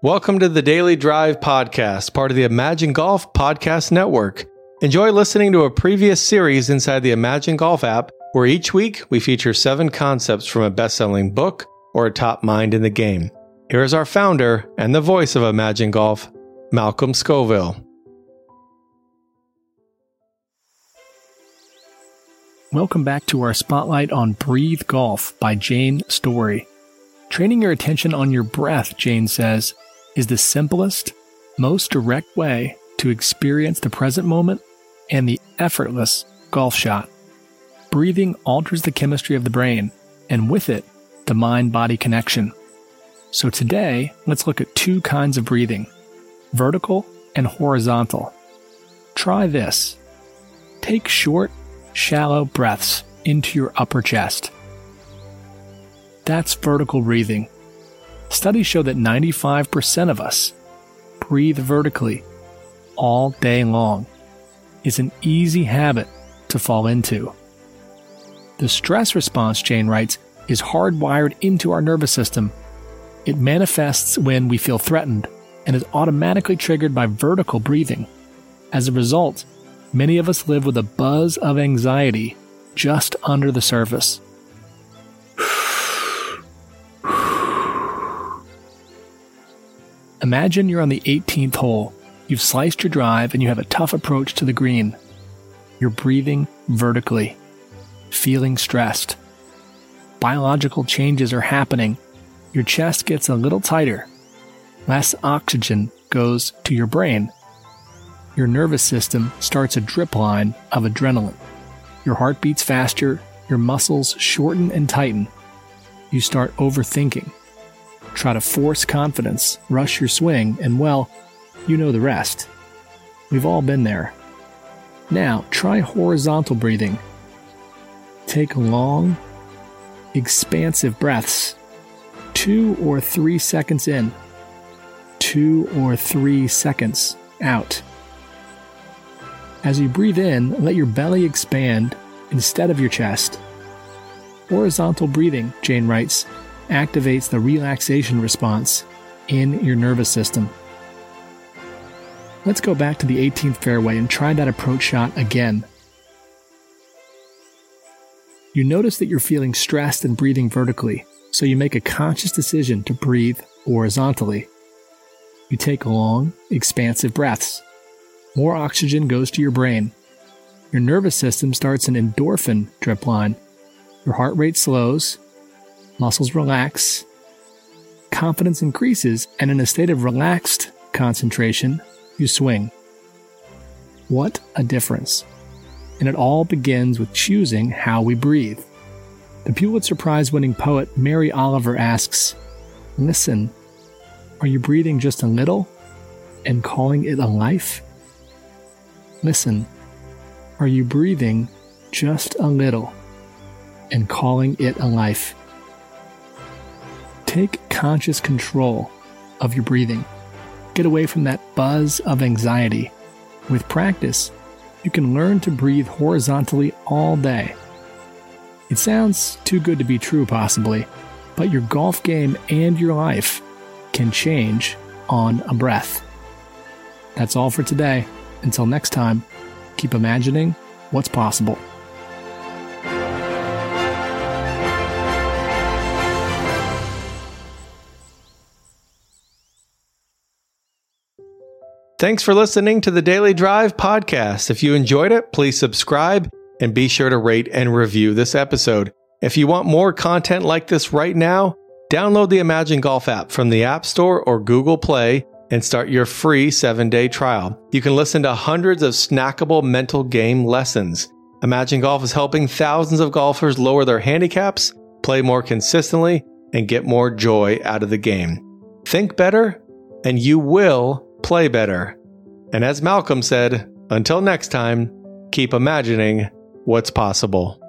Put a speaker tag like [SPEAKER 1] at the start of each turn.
[SPEAKER 1] Welcome to the Daily Drive Podcast, part of the Imagine Golf Podcast Network. Enjoy listening to a previous series inside the Imagine Golf app, where each week we feature seven concepts from a best selling book or a top mind in the game. Here is our founder and the voice of Imagine Golf, Malcolm Scoville.
[SPEAKER 2] Welcome back to our spotlight on Breathe Golf by Jayne Story. Training your attention on your breath, Jayne says, is the simplest, most direct way to experience the present moment and the effortless golf shot. Breathing alters the chemistry of the brain, and with it, the mind body connection. So today, let's look at two kinds of breathing vertical and horizontal. Try this. Take short, shallow breaths into your upper chest. That's vertical breathing. Studies show that 95% of us breathe vertically all day long. It's an easy habit to fall into. The stress response, Jayne writes, is hardwired into our nervous system. It manifests when we feel threatened and is automatically triggered by vertical breathing. As a result, many of us live with a buzz of anxiety just under the surface. Imagine you're on the 18th hole. You've sliced your drive and you have a tough approach to the green. You're breathing vertically, feeling stressed. Biological changes are happening. Your chest gets a little tighter. Less oxygen goes to your brain. Your nervous system starts a drip line of adrenaline. Your heart beats faster, your muscles shorten and tighten. You start overthinking try to force confidence, rush your swing, and well, you know the rest. We've all been there. Now, try horizontal breathing. Take long, expansive breaths, two or three seconds in, two or three seconds out. As you breathe in, let your belly expand instead of your chest. Horizontal breathing, Jayne writes, activates the relaxation response in your nervous system. Let's go back to the 18th fairway and try that approach shot again. You notice that you're feeling stressed and breathing vertically, so you make a conscious decision to breathe horizontally. You take long, expansive breaths. More oxygen goes to your brain. Your nervous system starts an endorphin drip line. Your heart rate slows, muscles relax, confidence increases, and in a state of relaxed concentration, you swing. What a difference. And it all begins with choosing how we breathe. The Pulitzer Prize winning poet Mary Oliver asks Listen, are you breathing just a little and calling it a life? Listen, are you breathing just a little and calling it a life? Take conscious control of your breathing. Get away from that buzz of anxiety. With practice, you can learn to breathe horizontally all day. It sounds too good to be true, possibly, but your golf game and your life can change on a breath. That's all for today. Until next time, keep imagining what's possible.
[SPEAKER 1] Thanks for listening to the Daily Drive podcast. If you enjoyed it, please subscribe and be sure to rate and review this episode. If you want more content like this right now, download the Imagine Golf app from the App Store or Google Play and start your free seven day trial. You can listen to hundreds of snackable mental game lessons. Imagine Golf is helping thousands of golfers lower their handicaps, play more consistently, and get more joy out of the game. Think better, and you will play better. And as Malcolm said, until next time, keep imagining what's possible.